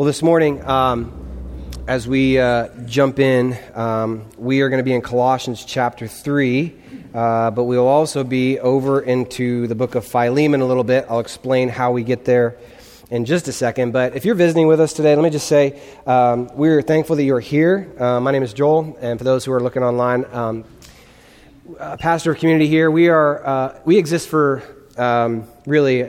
Well, this morning, um, as we uh, jump in, um, we are going to be in Colossians chapter 3, uh, but we will also be over into the book of Philemon a little bit. I'll explain how we get there in just a second. But if you're visiting with us today, let me just say um, we're thankful that you're here. Uh, my name is Joel, and for those who are looking online, um, pastor of community here, we, are, uh, we exist for um, really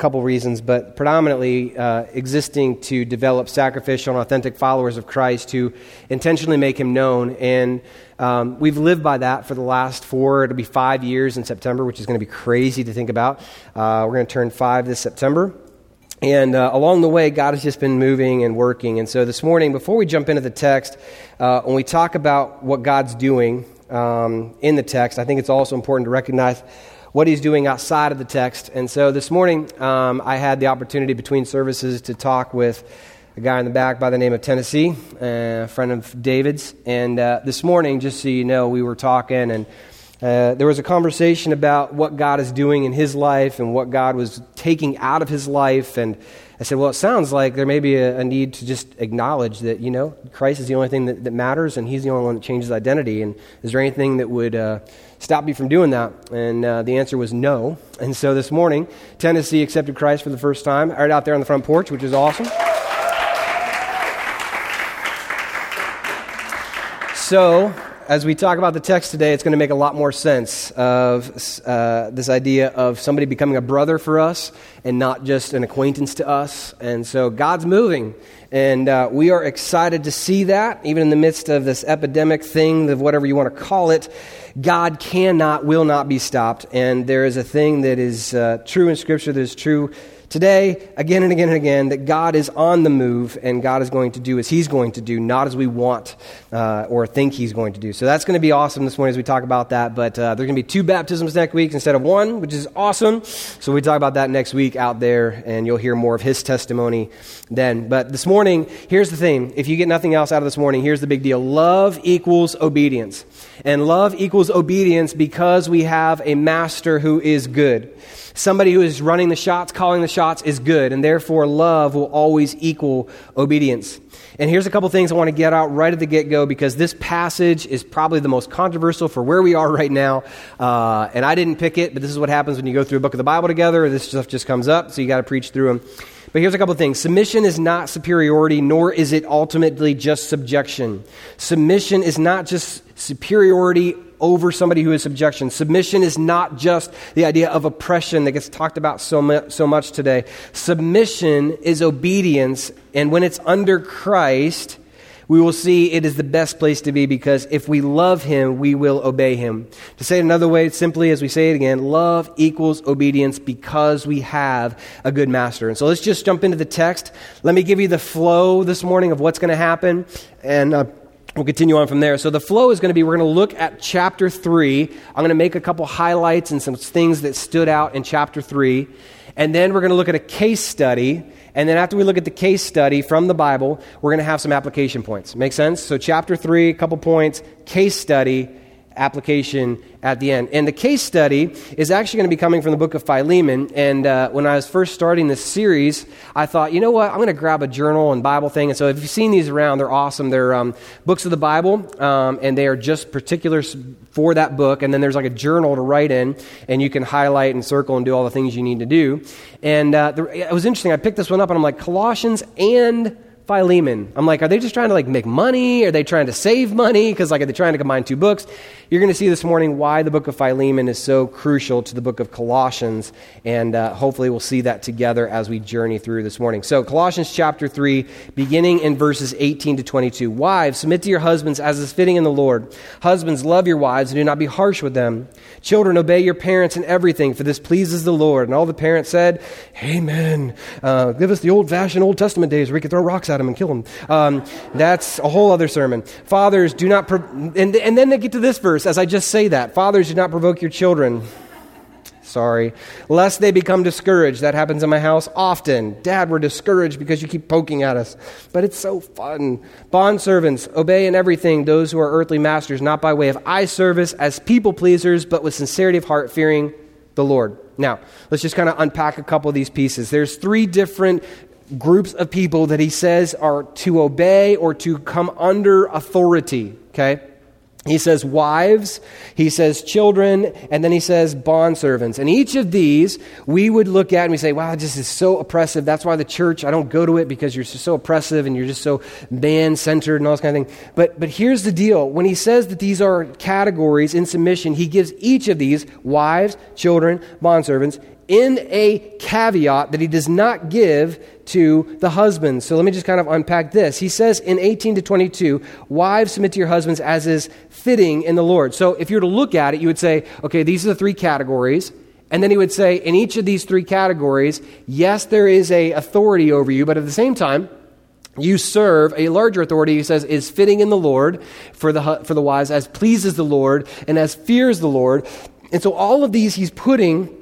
couple reasons, but predominantly uh, existing to develop sacrificial and authentic followers of Christ who intentionally make him known. And um, we've lived by that for the last four, it'll be five years in September, which is going to be crazy to think about. Uh, we're going to turn five this September. And uh, along the way, God has just been moving and working. And so this morning, before we jump into the text, uh, when we talk about what God's doing um, in the text, I think it's also important to recognize what he's doing outside of the text. And so this morning, um, I had the opportunity between services to talk with a guy in the back by the name of Tennessee, a friend of David's. And uh, this morning, just so you know, we were talking, and uh, there was a conversation about what God is doing in his life and what God was taking out of his life. And I said, well, it sounds like there may be a, a, need to just acknowledge that, you know, Christ is the only thing that, that, matters and he's the only one that changes identity. And is there anything that would uh, stop me from doing that? And uh, the answer was no. And so this morning, Tennessee accepted Christ for the first time, right out there on the front porch, which is awesome. So, as we talk about the text today, it's going to make a lot more sense of uh, this idea of somebody becoming a brother for us and not just an acquaintance to us. And so God's moving, and uh, we are excited to see that, even in the midst of this epidemic thing, of whatever you want to call it. God cannot, will not be stopped. And there is a thing that is uh, true in Scripture that is true today, again and again and again, that God is on the move and God is going to do as He's going to do, not as we want uh, or think He's going to do. So that's going to be awesome this morning as we talk about that. But uh, there's going to be two baptisms next week instead of one, which is awesome. So we talk about that next week out there, and you'll hear more of His testimony then. But this morning, here's the thing if you get nothing else out of this morning, here's the big deal love equals obedience. And love equals obedience because we have a master who is good. Somebody who is running the shots, calling the shots is good, and therefore love will always equal obedience. And here's a couple things I want to get out right at the get go because this passage is probably the most controversial for where we are right now. Uh, and I didn't pick it, but this is what happens when you go through a book of the Bible together. This stuff just comes up, so you got to preach through them. But here's a couple of things. Submission is not superiority, nor is it ultimately just subjection. Submission is not just superiority over somebody who is subjection. Submission is not just the idea of oppression that gets talked about so, much, so much today. Submission is obedience, and when it's under Christ, we will see it is the best place to be because if we love him, we will obey him. To say it another way, simply as we say it again, love equals obedience because we have a good master. And so let's just jump into the text. Let me give you the flow this morning of what's going to happen. And uh, We'll continue on from there. So, the flow is going to be we're going to look at chapter 3. I'm going to make a couple highlights and some things that stood out in chapter 3. And then we're going to look at a case study. And then, after we look at the case study from the Bible, we're going to have some application points. Make sense? So, chapter 3, a couple points, case study, application at the end. And the case study is actually going to be coming from the book of Philemon. And uh, when I was first starting this series, I thought, you know what? I'm going to grab a journal and Bible thing. And so if you've seen these around, they're awesome. They're um, books of the Bible, um, and they are just particulars for that book. And then there's like a journal to write in, and you can highlight and circle and do all the things you need to do. And uh, it was interesting. I picked this one up, and I'm like, Colossians and Philemon. I'm like, are they just trying to like make money? Are they trying to save money? Because like, are they trying to combine two books? You're going to see this morning why the book of Philemon is so crucial to the book of Colossians, and uh, hopefully we'll see that together as we journey through this morning. So, Colossians chapter 3, beginning in verses 18 to 22. Wives, submit to your husbands as is fitting in the Lord. Husbands, love your wives and do not be harsh with them. Children, obey your parents in everything, for this pleases the Lord. And all the parents said, Amen. Uh, give us the old fashioned Old Testament days where we could throw rocks at them and kill them. Um, that's a whole other sermon. Fathers, do not. Pro- and, and then they get to this verse as I just say that. Fathers, do not provoke your children. Sorry. Lest they become discouraged. That happens in my house often. Dad, we're discouraged because you keep poking at us. But it's so fun. Bond servants, obey in everything those who are earthly masters, not by way of eye service as people pleasers, but with sincerity of heart, fearing the Lord. Now, let's just kind of unpack a couple of these pieces. There's three different groups of people that he says are to obey or to come under authority, okay? He says wives, he says children, and then he says bondservants. And each of these we would look at and we say, wow, this is so oppressive. That's why the church, I don't go to it because you're so oppressive and you're just so man centered and all this kind of thing. But, but here's the deal when he says that these are categories in submission, he gives each of these wives, children, bondservants in a caveat that he does not give to the husbands. So let me just kind of unpack this. He says in 18 to 22, wives submit to your husbands as is fitting in the Lord. So if you were to look at it, you would say, okay, these are the three categories. And then he would say, in each of these three categories, yes, there is a authority over you, but at the same time, you serve a larger authority, he says, is fitting in the Lord for the, for the wives, as pleases the Lord and as fears the Lord. And so all of these he's putting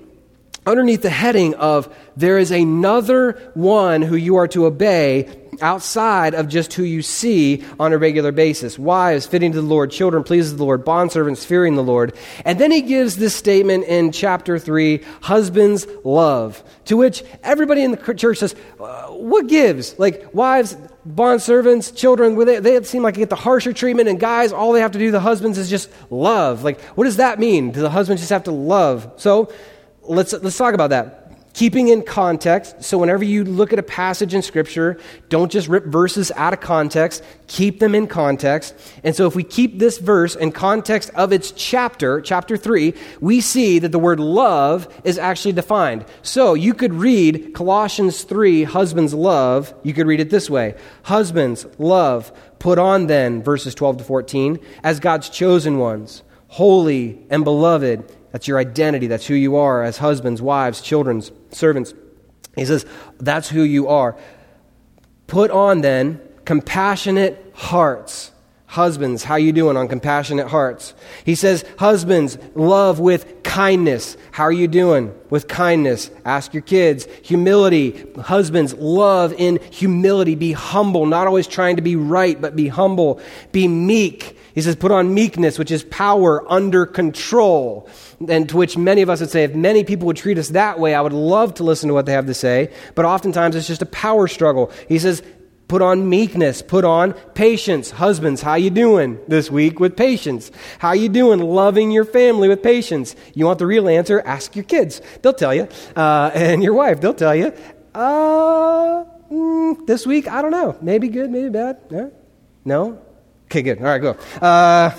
underneath the heading of there is another one who you are to obey outside of just who you see on a regular basis. Wives, fitting to the Lord, children, pleases the Lord, bondservants, fearing the Lord. And then he gives this statement in chapter 3 husbands, love. To which everybody in the church says, uh, What gives? Like, wives, bondservants, children, they, they seem like they get the harsher treatment, and guys, all they have to do, the husbands, is just love. Like, what does that mean? Do the husbands just have to love? So, let's, let's talk about that. Keeping in context, so whenever you look at a passage in Scripture, don't just rip verses out of context, keep them in context. And so if we keep this verse in context of its chapter, chapter 3, we see that the word love is actually defined. So you could read Colossians 3, husbands love, you could read it this way Husbands, love, put on then, verses 12 to 14, as God's chosen ones, holy and beloved that's your identity. That's who you are as husbands, wives, children, servants. He says, that's who you are. Put on then compassionate hearts. Husbands, how you doing on compassionate hearts? He says, husbands, love with kindness. How are you doing with kindness? Ask your kids. Humility. Husbands, love in humility. Be humble, not always trying to be right, but be humble. Be meek. He says, put on meekness, which is power under control. And to which many of us would say, if many people would treat us that way, I would love to listen to what they have to say. But oftentimes it's just a power struggle. He says, put on meekness, put on patience. Husbands, how you doing this week with patience? How you doing loving your family with patience? You want the real answer? Ask your kids. They'll tell you. Uh, and your wife, they'll tell you. Uh, mm, this week, I don't know. Maybe good, maybe bad. Yeah? No? Okay, good. All right, go. Uh,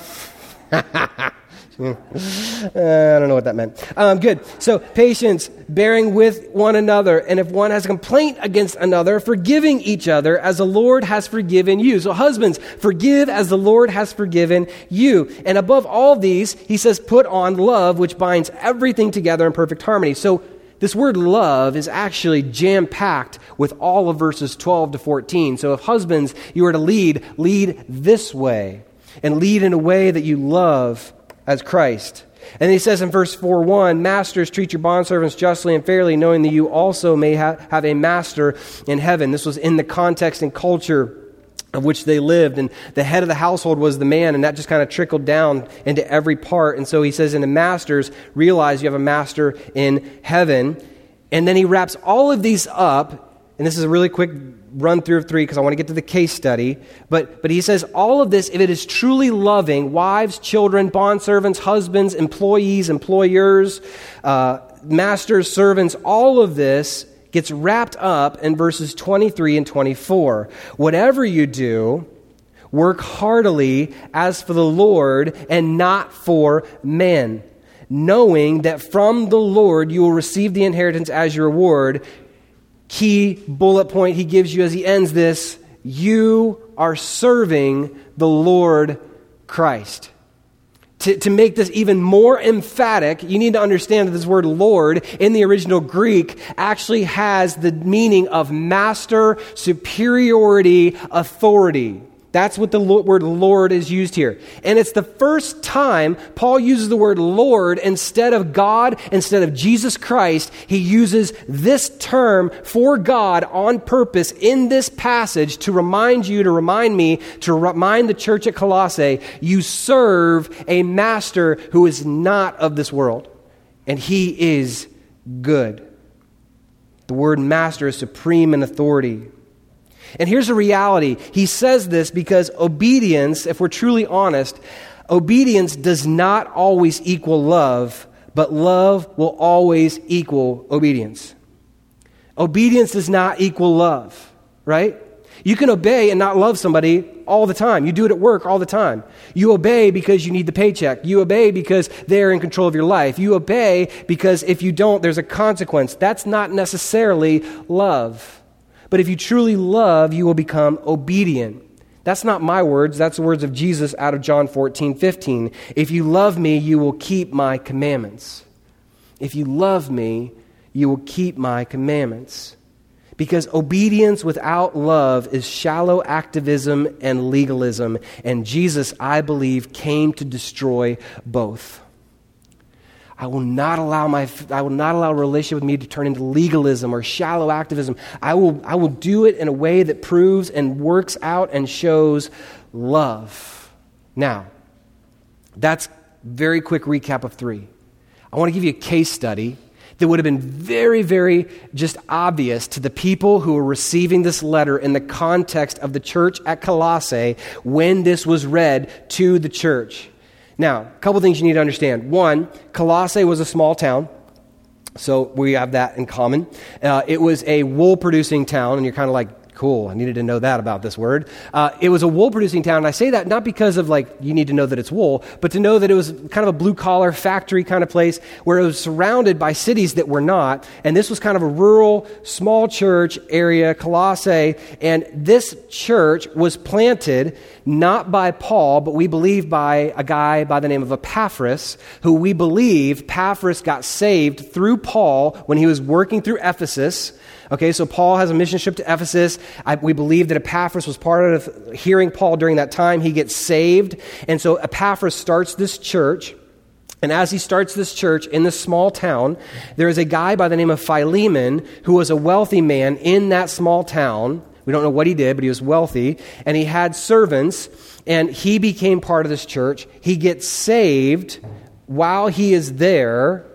I don't know what that meant. Um, good. So, patience, bearing with one another, and if one has a complaint against another, forgiving each other as the Lord has forgiven you. So, husbands, forgive as the Lord has forgiven you. And above all these, he says, put on love, which binds everything together in perfect harmony. So, this word love is actually jam packed with all of verses 12 to 14. So if husbands, you are to lead, lead this way and lead in a way that you love as Christ. And he says in verse 4 1, Masters, treat your bondservants justly and fairly, knowing that you also may ha- have a master in heaven. This was in the context and culture of which they lived. And the head of the household was the man, and that just kind of trickled down into every part. And so he says, in the masters, realize you have a master in heaven. And then he wraps all of these up, and this is a really quick run through of three because I want to get to the case study. But, but he says, all of this, if it is truly loving, wives, children, bondservants, husbands, employees, employers, uh, masters, servants, all of this gets wrapped up in verses 23 and 24. Whatever you do, work heartily as for the Lord and not for men, knowing that from the Lord you will receive the inheritance as your reward. Key bullet point he gives you as he ends this you are serving the Lord Christ. To, to make this even more emphatic, you need to understand that this word Lord in the original Greek actually has the meaning of master, superiority, authority. That's what the word Lord is used here. And it's the first time Paul uses the word Lord instead of God, instead of Jesus Christ. He uses this term for God on purpose in this passage to remind you, to remind me, to remind the church at Colossae, you serve a master who is not of this world. And he is good. The word master is supreme in authority. And here's the reality He says this because obedience, if we're truly honest, obedience does not always equal love, but love will always equal obedience. Obedience does not equal love, right? You can obey and not love somebody all the time. You do it at work all the time. You obey because you need the paycheck. You obey because they're in control of your life. You obey because if you don't, there's a consequence. That's not necessarily love. But if you truly love, you will become obedient. That's not my words. That's the words of Jesus out of John 14, 15. If you love me, you will keep my commandments. If you love me, you will keep my commandments. Because obedience without love is shallow activism and legalism. And Jesus, I believe, came to destroy both. I will not allow my I will not allow a relationship with me to turn into legalism or shallow activism. I will I will do it in a way that proves and works out and shows love. Now, that's very quick recap of 3. I want to give you a case study that would have been very, very just obvious to the people who were receiving this letter in the context of the church at Colossae when this was read to the church. Now, a couple things you need to understand. One, Colossae was a small town. So we have that in common. Uh, it was a wool producing town, and you're kind of like, Cool. I needed to know that about this word. Uh, it was a wool producing town. And I say that not because of like you need to know that it's wool, but to know that it was kind of a blue collar factory kind of place where it was surrounded by cities that were not. And this was kind of a rural, small church area, Colossae. And this church was planted not by Paul, but we believe by a guy by the name of Epaphras, who we believe Epaphras got saved through Paul when he was working through Ephesus. Okay, so Paul has a mission trip to Ephesus. I, we believe that Epaphras was part of hearing Paul during that time. He gets saved. And so Epaphras starts this church. And as he starts this church in this small town, there is a guy by the name of Philemon who was a wealthy man in that small town. We don't know what he did, but he was wealthy. And he had servants, and he became part of this church. He gets saved while he is there,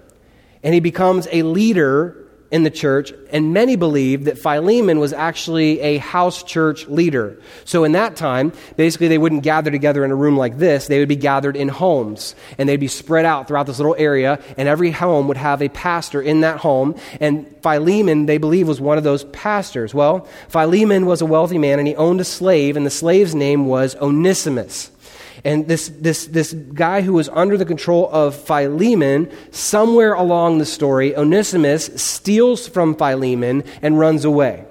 and he becomes a leader in the church, and many believe that Philemon was actually a house church leader. So in that time, basically they wouldn't gather together in a room like this, they would be gathered in homes, and they'd be spread out throughout this little area, and every home would have a pastor in that home, and Philemon, they believe, was one of those pastors. Well, Philemon was a wealthy man, and he owned a slave, and the slave's name was Onesimus. And this, this, this guy who was under the control of Philemon, somewhere along the story, Onesimus steals from Philemon and runs away.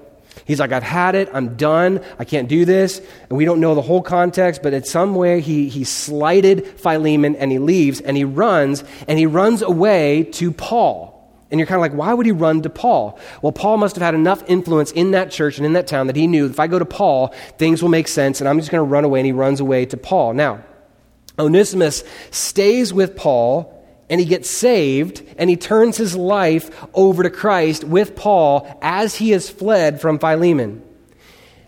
He's like, I've had it. I'm done. I can't do this. And we don't know the whole context, but in some way, he, he slighted Philemon and he leaves and he runs and he runs away to Paul. And you're kind of like, why would he run to Paul? Well, Paul must have had enough influence in that church and in that town that he knew if I go to Paul, things will make sense, and I'm just going to run away. And he runs away to Paul. Now, Onesimus stays with Paul and he gets saved and he turns his life over to Christ with Paul as he has fled from Philemon.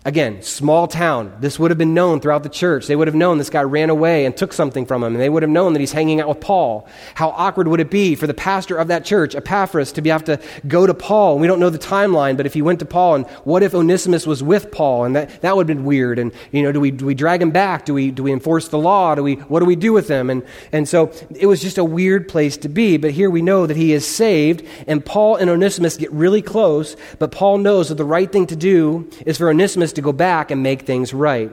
Again, small town. This would have been known throughout the church. They would have known this guy ran away and took something from him, and they would have known that he's hanging out with Paul. How awkward would it be for the pastor of that church, Epaphras, to be have to go to Paul? We don't know the timeline, but if he went to Paul, and what if Onesimus was with Paul? And that, that would have been weird. And, you know, do we, do we drag him back? Do we, do we enforce the law? Do we, what do we do with him? And, and so it was just a weird place to be. But here we know that he is saved, and Paul and Onesimus get really close, but Paul knows that the right thing to do is for Onesimus to go back and make things right.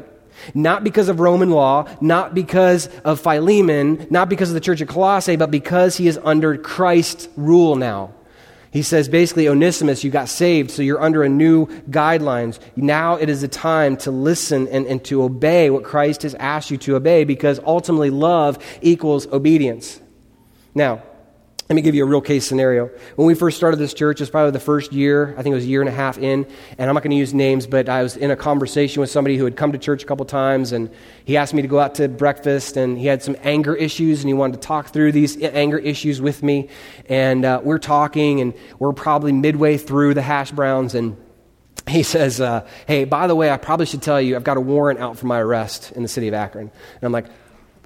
Not because of Roman law, not because of Philemon, not because of the church of Colossae, but because he is under Christ's rule now. He says basically, Onesimus, you got saved, so you're under a new guidelines. Now it is the time to listen and, and to obey what Christ has asked you to obey because ultimately love equals obedience. Now, let me give you a real case scenario. When we first started this church, it was probably the first year, I think it was a year and a half in, and I'm not going to use names, but I was in a conversation with somebody who had come to church a couple times, and he asked me to go out to breakfast, and he had some anger issues, and he wanted to talk through these anger issues with me. And uh, we're talking, and we're probably midway through the hash browns, and he says, uh, Hey, by the way, I probably should tell you, I've got a warrant out for my arrest in the city of Akron. And I'm like,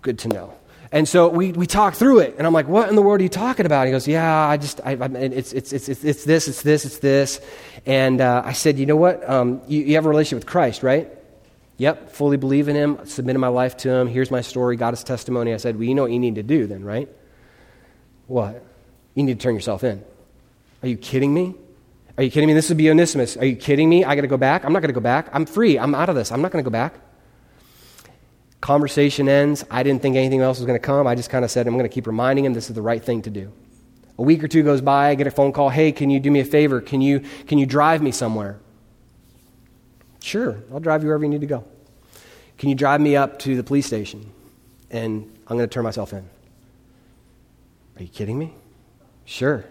Good to know. And so we, we talk through it, and I'm like, what in the world are you talking about? And He goes, yeah, I just, I, I, it's, it's, it's, it's, this, it's this, it's this. And uh, I said, you know what? Um, you, you have a relationship with Christ, right? Yep, fully believe in him, submitted my life to him. Here's my story, got his testimony. I said, Well, you know what you need to do then, right? What? You need to turn yourself in. Are you kidding me? Are you kidding me? This would be Onesimus. Are you kidding me? I got to go back? I'm not going to go back. I'm free. I'm out of this. I'm not going to go back. Conversation ends. I didn't think anything else was going to come. I just kind of said, I'm going to keep reminding him this is the right thing to do. A week or two goes by. I get a phone call. Hey, can you do me a favor? Can you, can you drive me somewhere? Sure, I'll drive you wherever you need to go. Can you drive me up to the police station? And I'm going to turn myself in. Are you kidding me? Sure.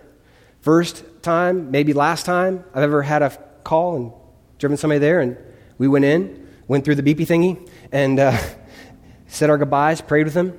First time, maybe last time I've ever had a call and driven somebody there, and we went in, went through the beepy thingy, and uh, said our goodbyes, prayed with him,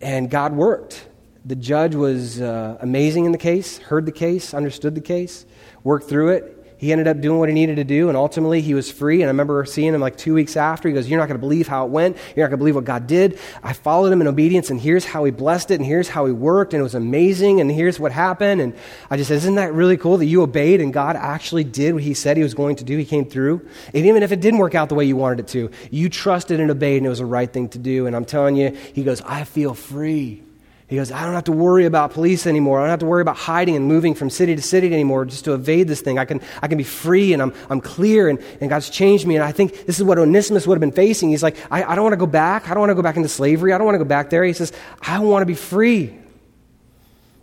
and God worked. The judge was uh, amazing in the case, heard the case, understood the case, worked through it, he ended up doing what he needed to do, and ultimately he was free. And I remember seeing him like two weeks after. He goes, You're not going to believe how it went. You're not going to believe what God did. I followed him in obedience, and here's how he blessed it, and here's how he worked, and it was amazing, and here's what happened. And I just said, Isn't that really cool that you obeyed and God actually did what he said he was going to do? He came through. And even if it didn't work out the way you wanted it to, you trusted and obeyed, and it was the right thing to do. And I'm telling you, he goes, I feel free. He goes, I don't have to worry about police anymore. I don't have to worry about hiding and moving from city to city anymore just to evade this thing. I can, I can be free and I'm, I'm clear and, and God's changed me. And I think this is what Onesimus would have been facing. He's like, I, I don't want to go back. I don't want to go back into slavery. I don't want to go back there. He says, I want to be free.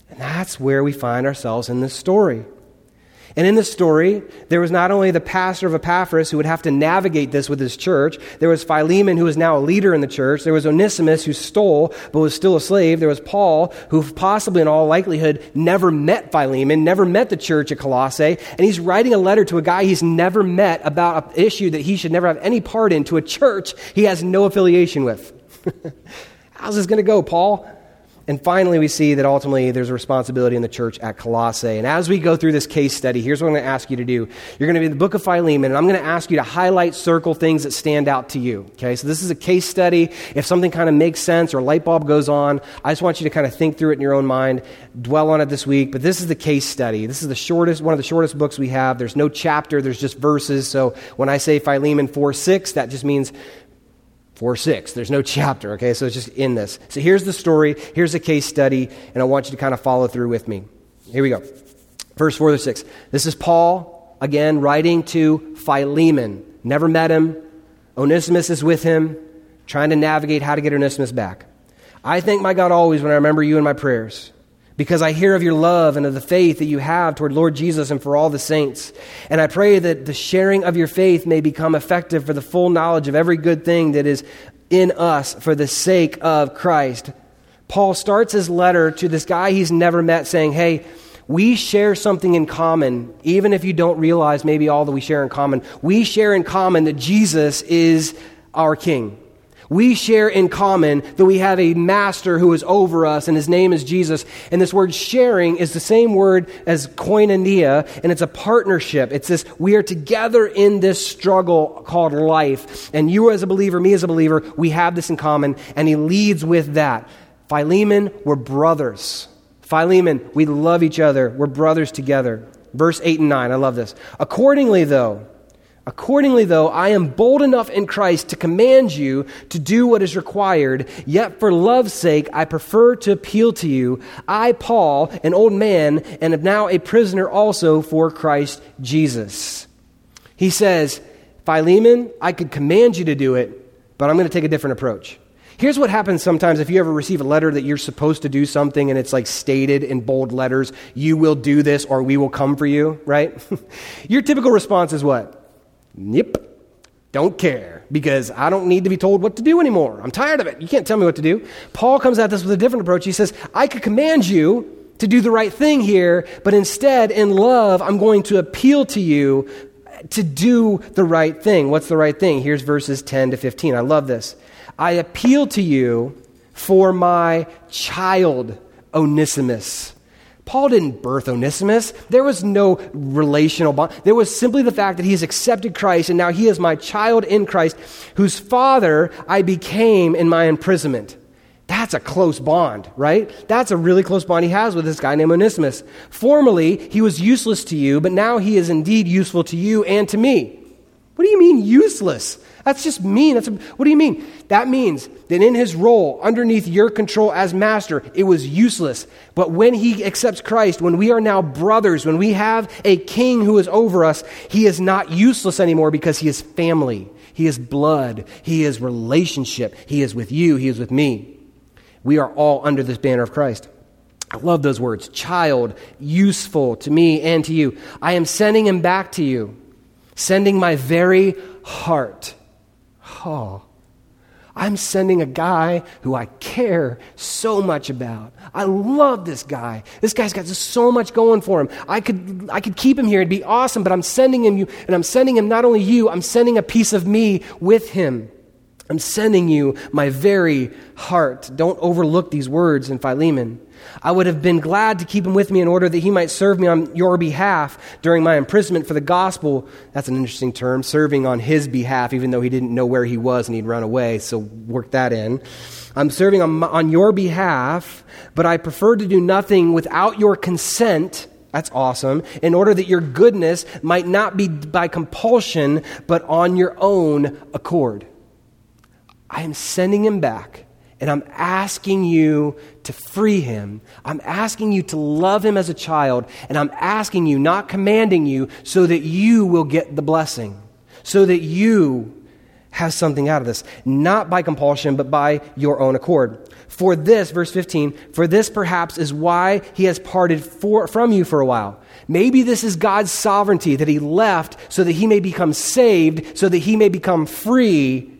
And that's where we find ourselves in this story. And in the story, there was not only the pastor of Epaphras who would have to navigate this with his church, there was Philemon, who was now a leader in the church, there was Onesimus, who stole but was still a slave, there was Paul, who possibly in all likelihood never met Philemon, never met the church at Colossae, and he's writing a letter to a guy he's never met about an issue that he should never have any part in to a church he has no affiliation with. How's this going to go, Paul? And finally, we see that ultimately there's a responsibility in the church at Colossae. And as we go through this case study, here's what I'm going to ask you to do. You're going to be in the book of Philemon, and I'm going to ask you to highlight, circle things that stand out to you. Okay, so this is a case study. If something kind of makes sense or a light bulb goes on, I just want you to kind of think through it in your own mind, dwell on it this week. But this is the case study. This is the shortest, one of the shortest books we have. There's no chapter, there's just verses. So when I say Philemon 4 6, that just means 4 6. There's no chapter, okay? So it's just in this. So here's the story, here's a case study, and I want you to kind of follow through with me. Here we go. Verse 4 to 6. This is Paul, again, writing to Philemon. Never met him. Onesimus is with him, trying to navigate how to get Onesimus back. I thank my God always when I remember you in my prayers because I hear of your love and of the faith that you have toward Lord Jesus and for all the saints. And I pray that the sharing of your faith may become effective for the full knowledge of every good thing that is in us for the sake of Christ. Paul starts his letter to this guy he's never met saying, Hey, we share something in common, even if you don't realize maybe all that we share in common. We share in common that Jesus is our King. We share in common that we have a master who is over us, and his name is Jesus. And this word sharing is the same word as koinonia, and it's a partnership. It's this, we are together in this struggle called life. And you as a believer, me as a believer, we have this in common, and he leads with that. Philemon, we're brothers. Philemon, we love each other. We're brothers together. Verse 8 and 9, I love this. Accordingly, though, Accordingly, though, I am bold enough in Christ to command you to do what is required, yet for love's sake I prefer to appeal to you. I, Paul, an old man, and am now a prisoner also for Christ Jesus. He says, Philemon, I could command you to do it, but I'm going to take a different approach. Here's what happens sometimes if you ever receive a letter that you're supposed to do something and it's like stated in bold letters, you will do this or we will come for you, right? Your typical response is what? Yep. Don't care because I don't need to be told what to do anymore. I'm tired of it. You can't tell me what to do. Paul comes at this with a different approach. He says, I could command you to do the right thing here, but instead, in love, I'm going to appeal to you to do the right thing. What's the right thing? Here's verses 10 to 15. I love this. I appeal to you for my child, Onesimus Paul didn't birth Onesimus. There was no relational bond. There was simply the fact that he has accepted Christ and now he is my child in Christ, whose father I became in my imprisonment. That's a close bond, right? That's a really close bond he has with this guy named Onesimus. Formerly, he was useless to you, but now he is indeed useful to you and to me. What do you mean useless? That's just mean. That's a, what do you mean? That means that in his role underneath your control as master, it was useless. But when he accepts Christ, when we are now brothers, when we have a king who is over us, he is not useless anymore because he is family. He is blood. He is relationship. He is with you. He is with me. We are all under this banner of Christ. I love those words child, useful to me and to you. I am sending him back to you, sending my very heart. Oh, I'm sending a guy who I care so much about. I love this guy. This guy's got so much going for him. I could, I could keep him here. It'd be awesome, but I'm sending him you, and I'm sending him not only you, I'm sending a piece of me with him. I'm sending you my very heart. Don't overlook these words in Philemon. I would have been glad to keep him with me in order that he might serve me on your behalf during my imprisonment for the gospel. That's an interesting term, serving on his behalf, even though he didn't know where he was and he'd run away. So work that in. I'm serving on, on your behalf, but I prefer to do nothing without your consent. That's awesome. In order that your goodness might not be by compulsion, but on your own accord. I am sending him back and I'm asking you to free him. I'm asking you to love him as a child. And I'm asking you, not commanding you, so that you will get the blessing, so that you have something out of this. Not by compulsion, but by your own accord. For this, verse 15, for this perhaps is why he has parted for, from you for a while. Maybe this is God's sovereignty that he left so that he may become saved, so that he may become free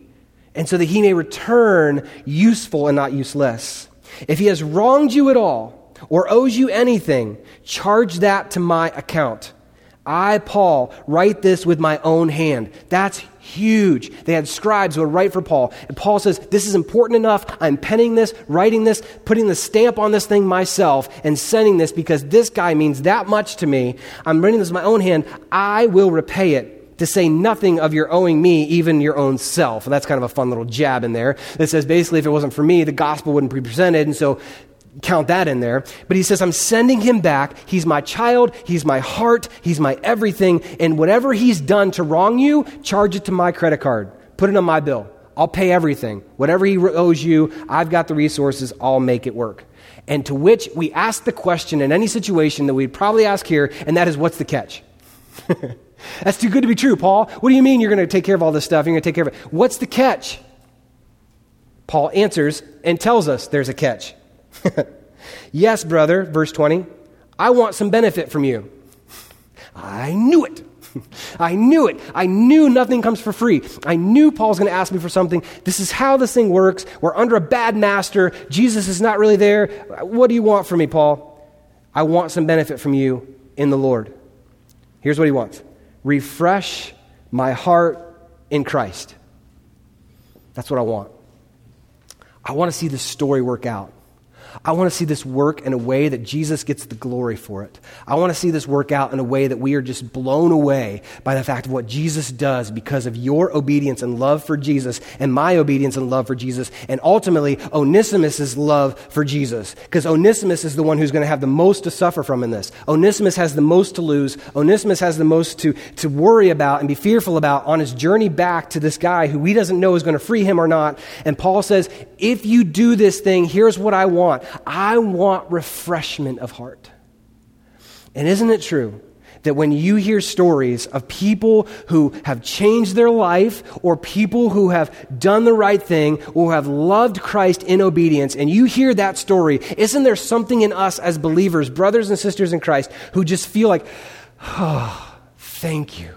and so that he may return useful and not useless. If he has wronged you at all or owes you anything, charge that to my account. I, Paul, write this with my own hand. That's huge. They had scribes who would write for Paul. And Paul says, This is important enough. I'm penning this, writing this, putting the stamp on this thing myself, and sending this because this guy means that much to me. I'm writing this with my own hand. I will repay it to say nothing of your owing me, even your own self. And that's kind of a fun little jab in there that says basically, if it wasn't for me, the gospel wouldn't be presented. And so count that in there. But he says, I'm sending him back. He's my child. He's my heart. He's my everything. And whatever he's done to wrong you, charge it to my credit card. Put it on my bill. I'll pay everything. Whatever he owes you, I've got the resources. I'll make it work. And to which we ask the question in any situation that we'd probably ask here, and that is, what's the catch? That's too good to be true, Paul. What do you mean you're going to take care of all this stuff? You're going to take care of it. What's the catch? Paul answers and tells us there's a catch. yes, brother, verse 20, I want some benefit from you. I knew it. I knew it. I knew nothing comes for free. I knew Paul's going to ask me for something. This is how this thing works. We're under a bad master. Jesus is not really there. What do you want from me, Paul? I want some benefit from you in the Lord. Here's what he wants refresh my heart in Christ. That's what I want. I want to see the story work out. I want to see this work in a way that Jesus gets the glory for it. I want to see this work out in a way that we are just blown away by the fact of what Jesus does because of your obedience and love for Jesus and my obedience and love for Jesus and ultimately Onesimus' love for Jesus. Because Onesimus is the one who's going to have the most to suffer from in this. Onesimus has the most to lose. Onesimus has the most to, to worry about and be fearful about on his journey back to this guy who he doesn't know is going to free him or not. And Paul says, if you do this thing, here's what I want. I want refreshment of heart. And isn't it true that when you hear stories of people who have changed their life or people who have done the right thing or have loved Christ in obedience, and you hear that story, isn't there something in us as believers, brothers and sisters in Christ, who just feel like, oh, thank you.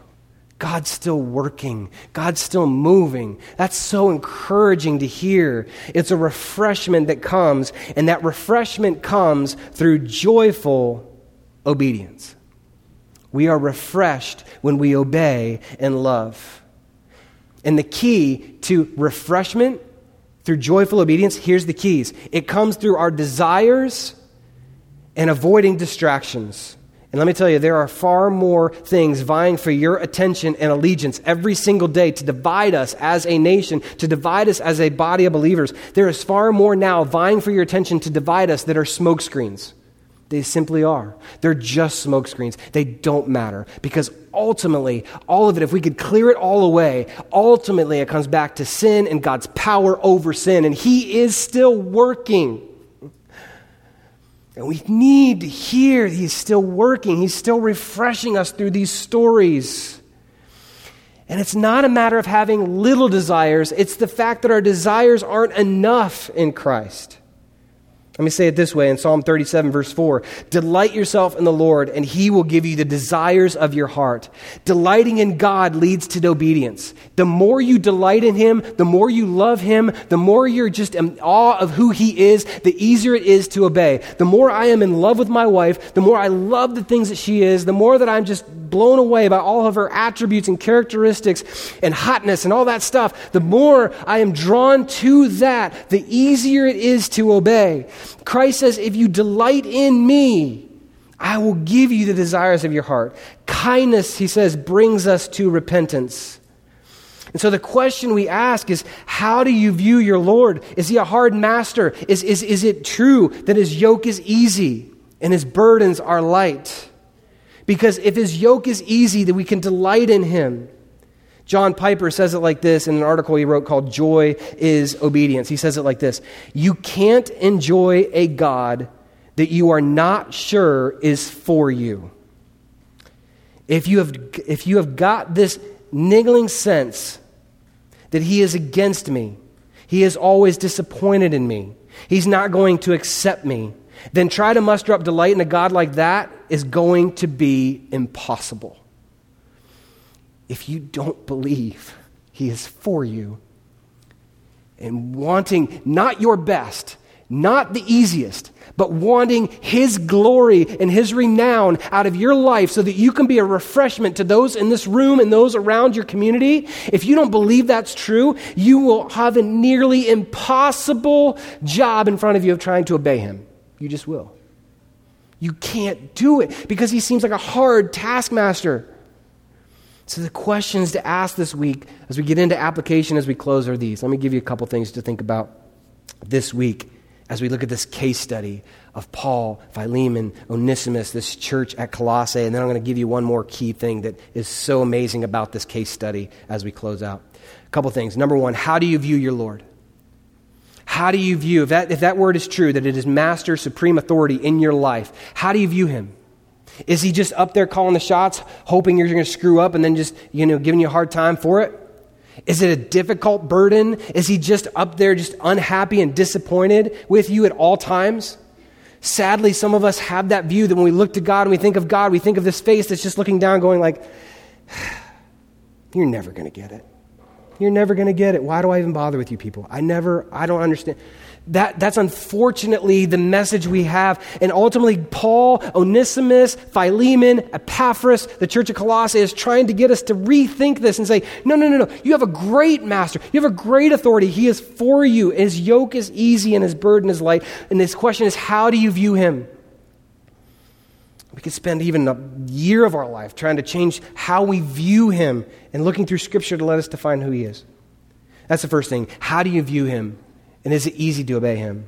God's still working. God's still moving. That's so encouraging to hear. It's a refreshment that comes, and that refreshment comes through joyful obedience. We are refreshed when we obey and love. And the key to refreshment through joyful obedience, here's the keys it comes through our desires and avoiding distractions. And let me tell you, there are far more things vying for your attention and allegiance every single day to divide us as a nation, to divide us as a body of believers. There is far more now vying for your attention to divide us that are smokescreens. They simply are. They're just smokescreens. They don't matter because ultimately, all of it, if we could clear it all away, ultimately it comes back to sin and God's power over sin. And He is still working. And we need to hear He's still working, He's still refreshing us through these stories. And it's not a matter of having little desires, it's the fact that our desires aren't enough in Christ. Let me say it this way in Psalm 37, verse 4 Delight yourself in the Lord, and he will give you the desires of your heart. Delighting in God leads to obedience. The more you delight in him, the more you love him, the more you're just in awe of who he is, the easier it is to obey. The more I am in love with my wife, the more I love the things that she is, the more that I'm just blown away by all of her attributes and characteristics and hotness and all that stuff, the more I am drawn to that, the easier it is to obey. Christ says, If you delight in me, I will give you the desires of your heart. Kindness, he says, brings us to repentance. And so the question we ask is how do you view your Lord? Is he a hard master? Is, is, is it true that his yoke is easy and his burdens are light? Because if his yoke is easy, then we can delight in him. John Piper says it like this in an article he wrote called Joy is Obedience. He says it like this You can't enjoy a God that you are not sure is for you. If you have, if you have got this niggling sense that he is against me, he is always disappointed in me, he's not going to accept me, then try to muster up delight in a God like that is going to be impossible if you don't believe He is for you and wanting not your best, not the easiest, but wanting His glory and His renown out of your life so that you can be a refreshment to those in this room and those around your community, if you don't believe that's true, you will have a nearly impossible job in front of you of trying to obey Him. You just will. You can't do it because He seems like a hard taskmaster. So, the questions to ask this week as we get into application as we close are these. Let me give you a couple things to think about this week as we look at this case study of Paul, Philemon, Onesimus, this church at Colossae. And then I'm going to give you one more key thing that is so amazing about this case study as we close out. A couple things. Number one, how do you view your Lord? How do you view, if that, if that word is true, that it is master, supreme authority in your life, how do you view him? Is he just up there calling the shots, hoping you're going to screw up and then just, you know, giving you a hard time for it? Is it a difficult burden? Is he just up there just unhappy and disappointed with you at all times? Sadly, some of us have that view that when we look to God and we think of God, we think of this face that's just looking down going like, you're never going to get it. You're never going to get it. Why do I even bother with you people? I never, I don't understand. That, that's unfortunately the message we have. And ultimately, Paul, Onesimus, Philemon, Epaphras, the church of Colossae is trying to get us to rethink this and say, no, no, no, no. You have a great master. You have a great authority. He is for you. His yoke is easy and his burden is light. And this question is, how do you view him? We could spend even a year of our life trying to change how we view him and looking through Scripture to let us define who he is. That's the first thing. How do you view him? And is it easy to obey him?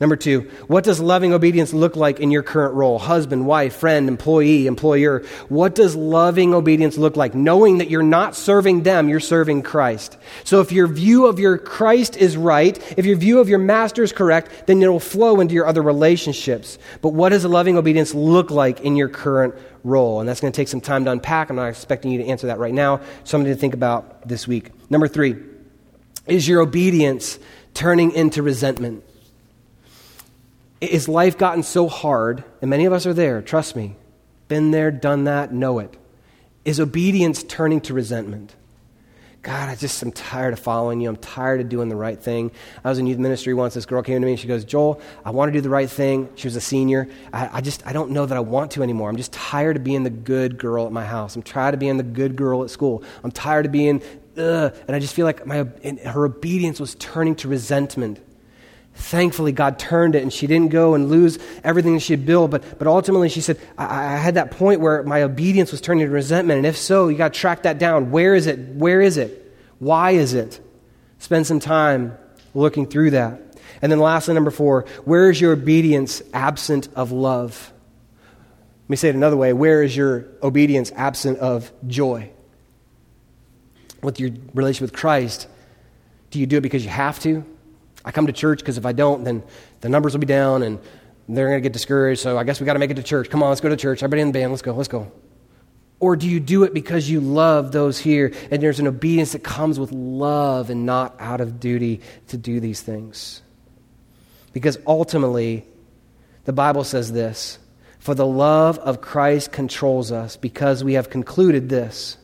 Number two, what does loving obedience look like in your current role? Husband, wife, friend, employee, employer. What does loving obedience look like? Knowing that you're not serving them, you're serving Christ. So if your view of your Christ is right, if your view of your master is correct, then it'll flow into your other relationships. But what does loving obedience look like in your current role? And that's going to take some time to unpack. I'm not expecting you to answer that right now. Something to think about this week. Number three, is your obedience turning into resentment. Is life gotten so hard, and many of us are there, trust me, been there, done that, know it. Is obedience turning to resentment? God, I just am tired of following you. I'm tired of doing the right thing. I was in youth ministry once. This girl came to me and she goes, Joel, I want to do the right thing. She was a senior. I, I, just, I don't know that I want to anymore. I'm just tired of being the good girl at my house. I'm tired of being the good girl at school. I'm tired of being Ugh, and I just feel like my, her obedience was turning to resentment. Thankfully, God turned it and she didn't go and lose everything that she had built. But, but ultimately, she said, I, I had that point where my obedience was turning to resentment. And if so, you got to track that down. Where is it? Where is it? Why is it? Spend some time looking through that. And then, lastly, number four, where is your obedience absent of love? Let me say it another way where is your obedience absent of joy? With your relationship with Christ, do you do it because you have to? I come to church because if I don't, then the numbers will be down and they're going to get discouraged. So I guess we got to make it to church. Come on, let's go to church. Everybody in the band, let's go, let's go. Or do you do it because you love those here and there's an obedience that comes with love and not out of duty to do these things? Because ultimately, the Bible says this For the love of Christ controls us because we have concluded this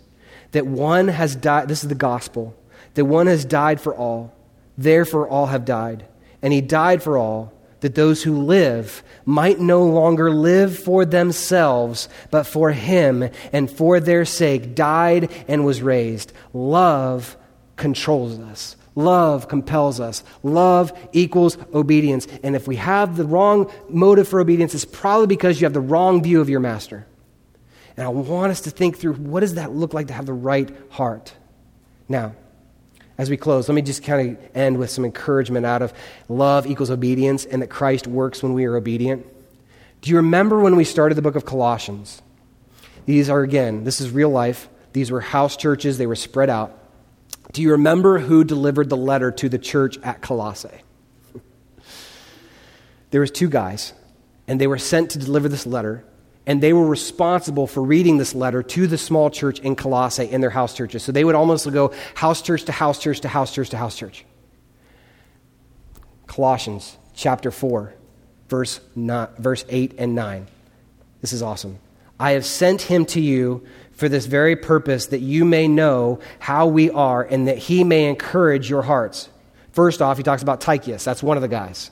that one has died, this is the gospel, that one has died for all Therefore, all have died. And he died for all, that those who live might no longer live for themselves, but for him, and for their sake died and was raised. Love controls us. Love compels us. Love equals obedience. And if we have the wrong motive for obedience, it's probably because you have the wrong view of your master. And I want us to think through what does that look like to have the right heart? Now, as we close, let me just kind of end with some encouragement out of love equals obedience and that Christ works when we are obedient. Do you remember when we started the book of Colossians? These are, again, this is real life. These were house churches, they were spread out. Do you remember who delivered the letter to the church at Colossae? there was two guys, and they were sent to deliver this letter and they were responsible for reading this letter to the small church in Colossae in their house churches. So they would almost go house church to house church to house church to house church. Colossians chapter 4, verse, not, verse 8 and 9. This is awesome. I have sent him to you for this very purpose, that you may know how we are and that he may encourage your hearts. First off, he talks about Tychicus. That's one of the guys.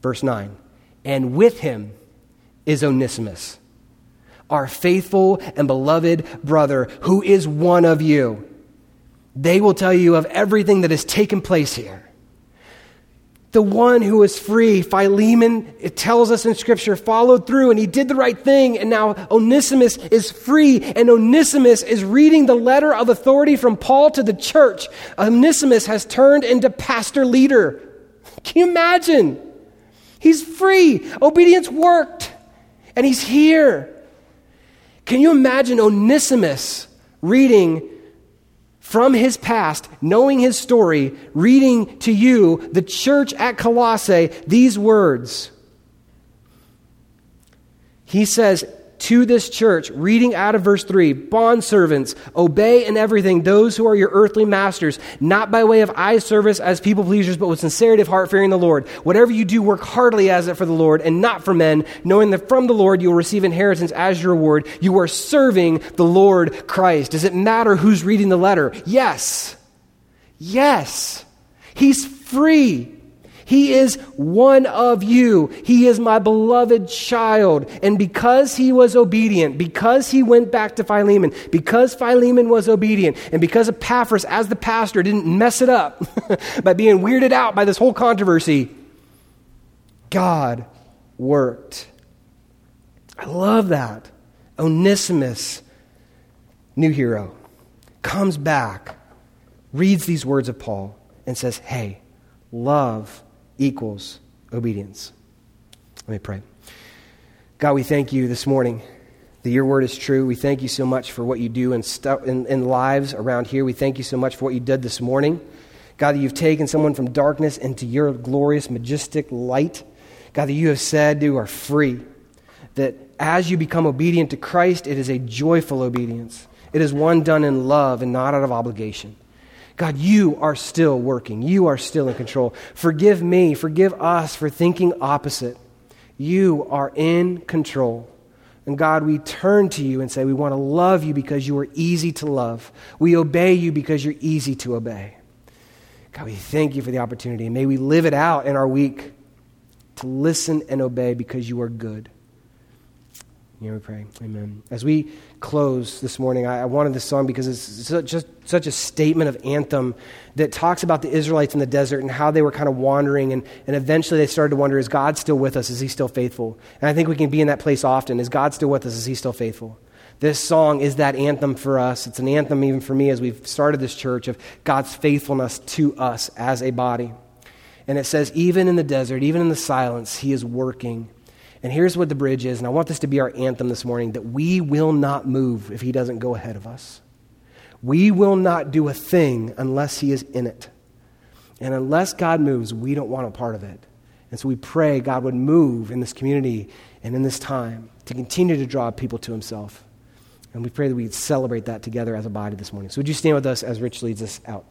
Verse 9. And with him, is Onesimus, our faithful and beloved brother, who is one of you. They will tell you of everything that has taken place here. The one who was free, Philemon, it tells us in Scripture, followed through and he did the right thing. And now Onesimus is free, and Onesimus is reading the letter of authority from Paul to the church. Onesimus has turned into pastor leader. Can you imagine? He's free. Obedience worked and he's here. Can you imagine Onesimus reading from his past, knowing his story, reading to you, the church at Colossae, these words? He says, to this church, reading out of verse 3 Bondservants, obey in everything those who are your earthly masters, not by way of eye service as people pleasers, but with sincerity of heart, fearing the Lord. Whatever you do, work heartily as it for the Lord and not for men, knowing that from the Lord you will receive inheritance as your reward. You are serving the Lord Christ. Does it matter who's reading the letter? Yes. Yes. He's free. He is one of you. He is my beloved child. And because he was obedient, because he went back to Philemon, because Philemon was obedient, and because Epaphras, as the pastor, didn't mess it up by being weirded out by this whole controversy, God worked. I love that. Onesimus, new hero, comes back, reads these words of Paul, and says, Hey, love equals obedience. Let me pray. God, we thank you this morning that your word is true. We thank you so much for what you do in, stu- in, in lives around here. We thank you so much for what you did this morning. God, that you've taken someone from darkness into your glorious, majestic light. God, that you have said you are free. That as you become obedient to Christ, it is a joyful obedience. It is one done in love and not out of obligation. God, you are still working. You are still in control. Forgive me, forgive us for thinking opposite. You are in control. And God, we turn to you and say, we want to love you because you are easy to love. We obey you because you're easy to obey. God, we thank you for the opportunity. May we live it out in our week to listen and obey because you are good. Yeah, we pray. Amen. As we close this morning, I, I wanted this song because it's just such a statement of anthem that talks about the Israelites in the desert and how they were kind of wandering, and, and eventually they started to wonder, is God still with us? Is he still faithful? And I think we can be in that place often. Is God still with us? Is he still faithful? This song is that anthem for us. It's an anthem even for me as we've started this church of God's faithfulness to us as a body. And it says, even in the desert, even in the silence, he is working and here's what the bridge is, and I want this to be our anthem this morning that we will not move if He doesn't go ahead of us. We will not do a thing unless He is in it. And unless God moves, we don't want a part of it. And so we pray God would move in this community and in this time to continue to draw people to Himself. And we pray that we celebrate that together as a body this morning. So would you stand with us as Rich leads us out?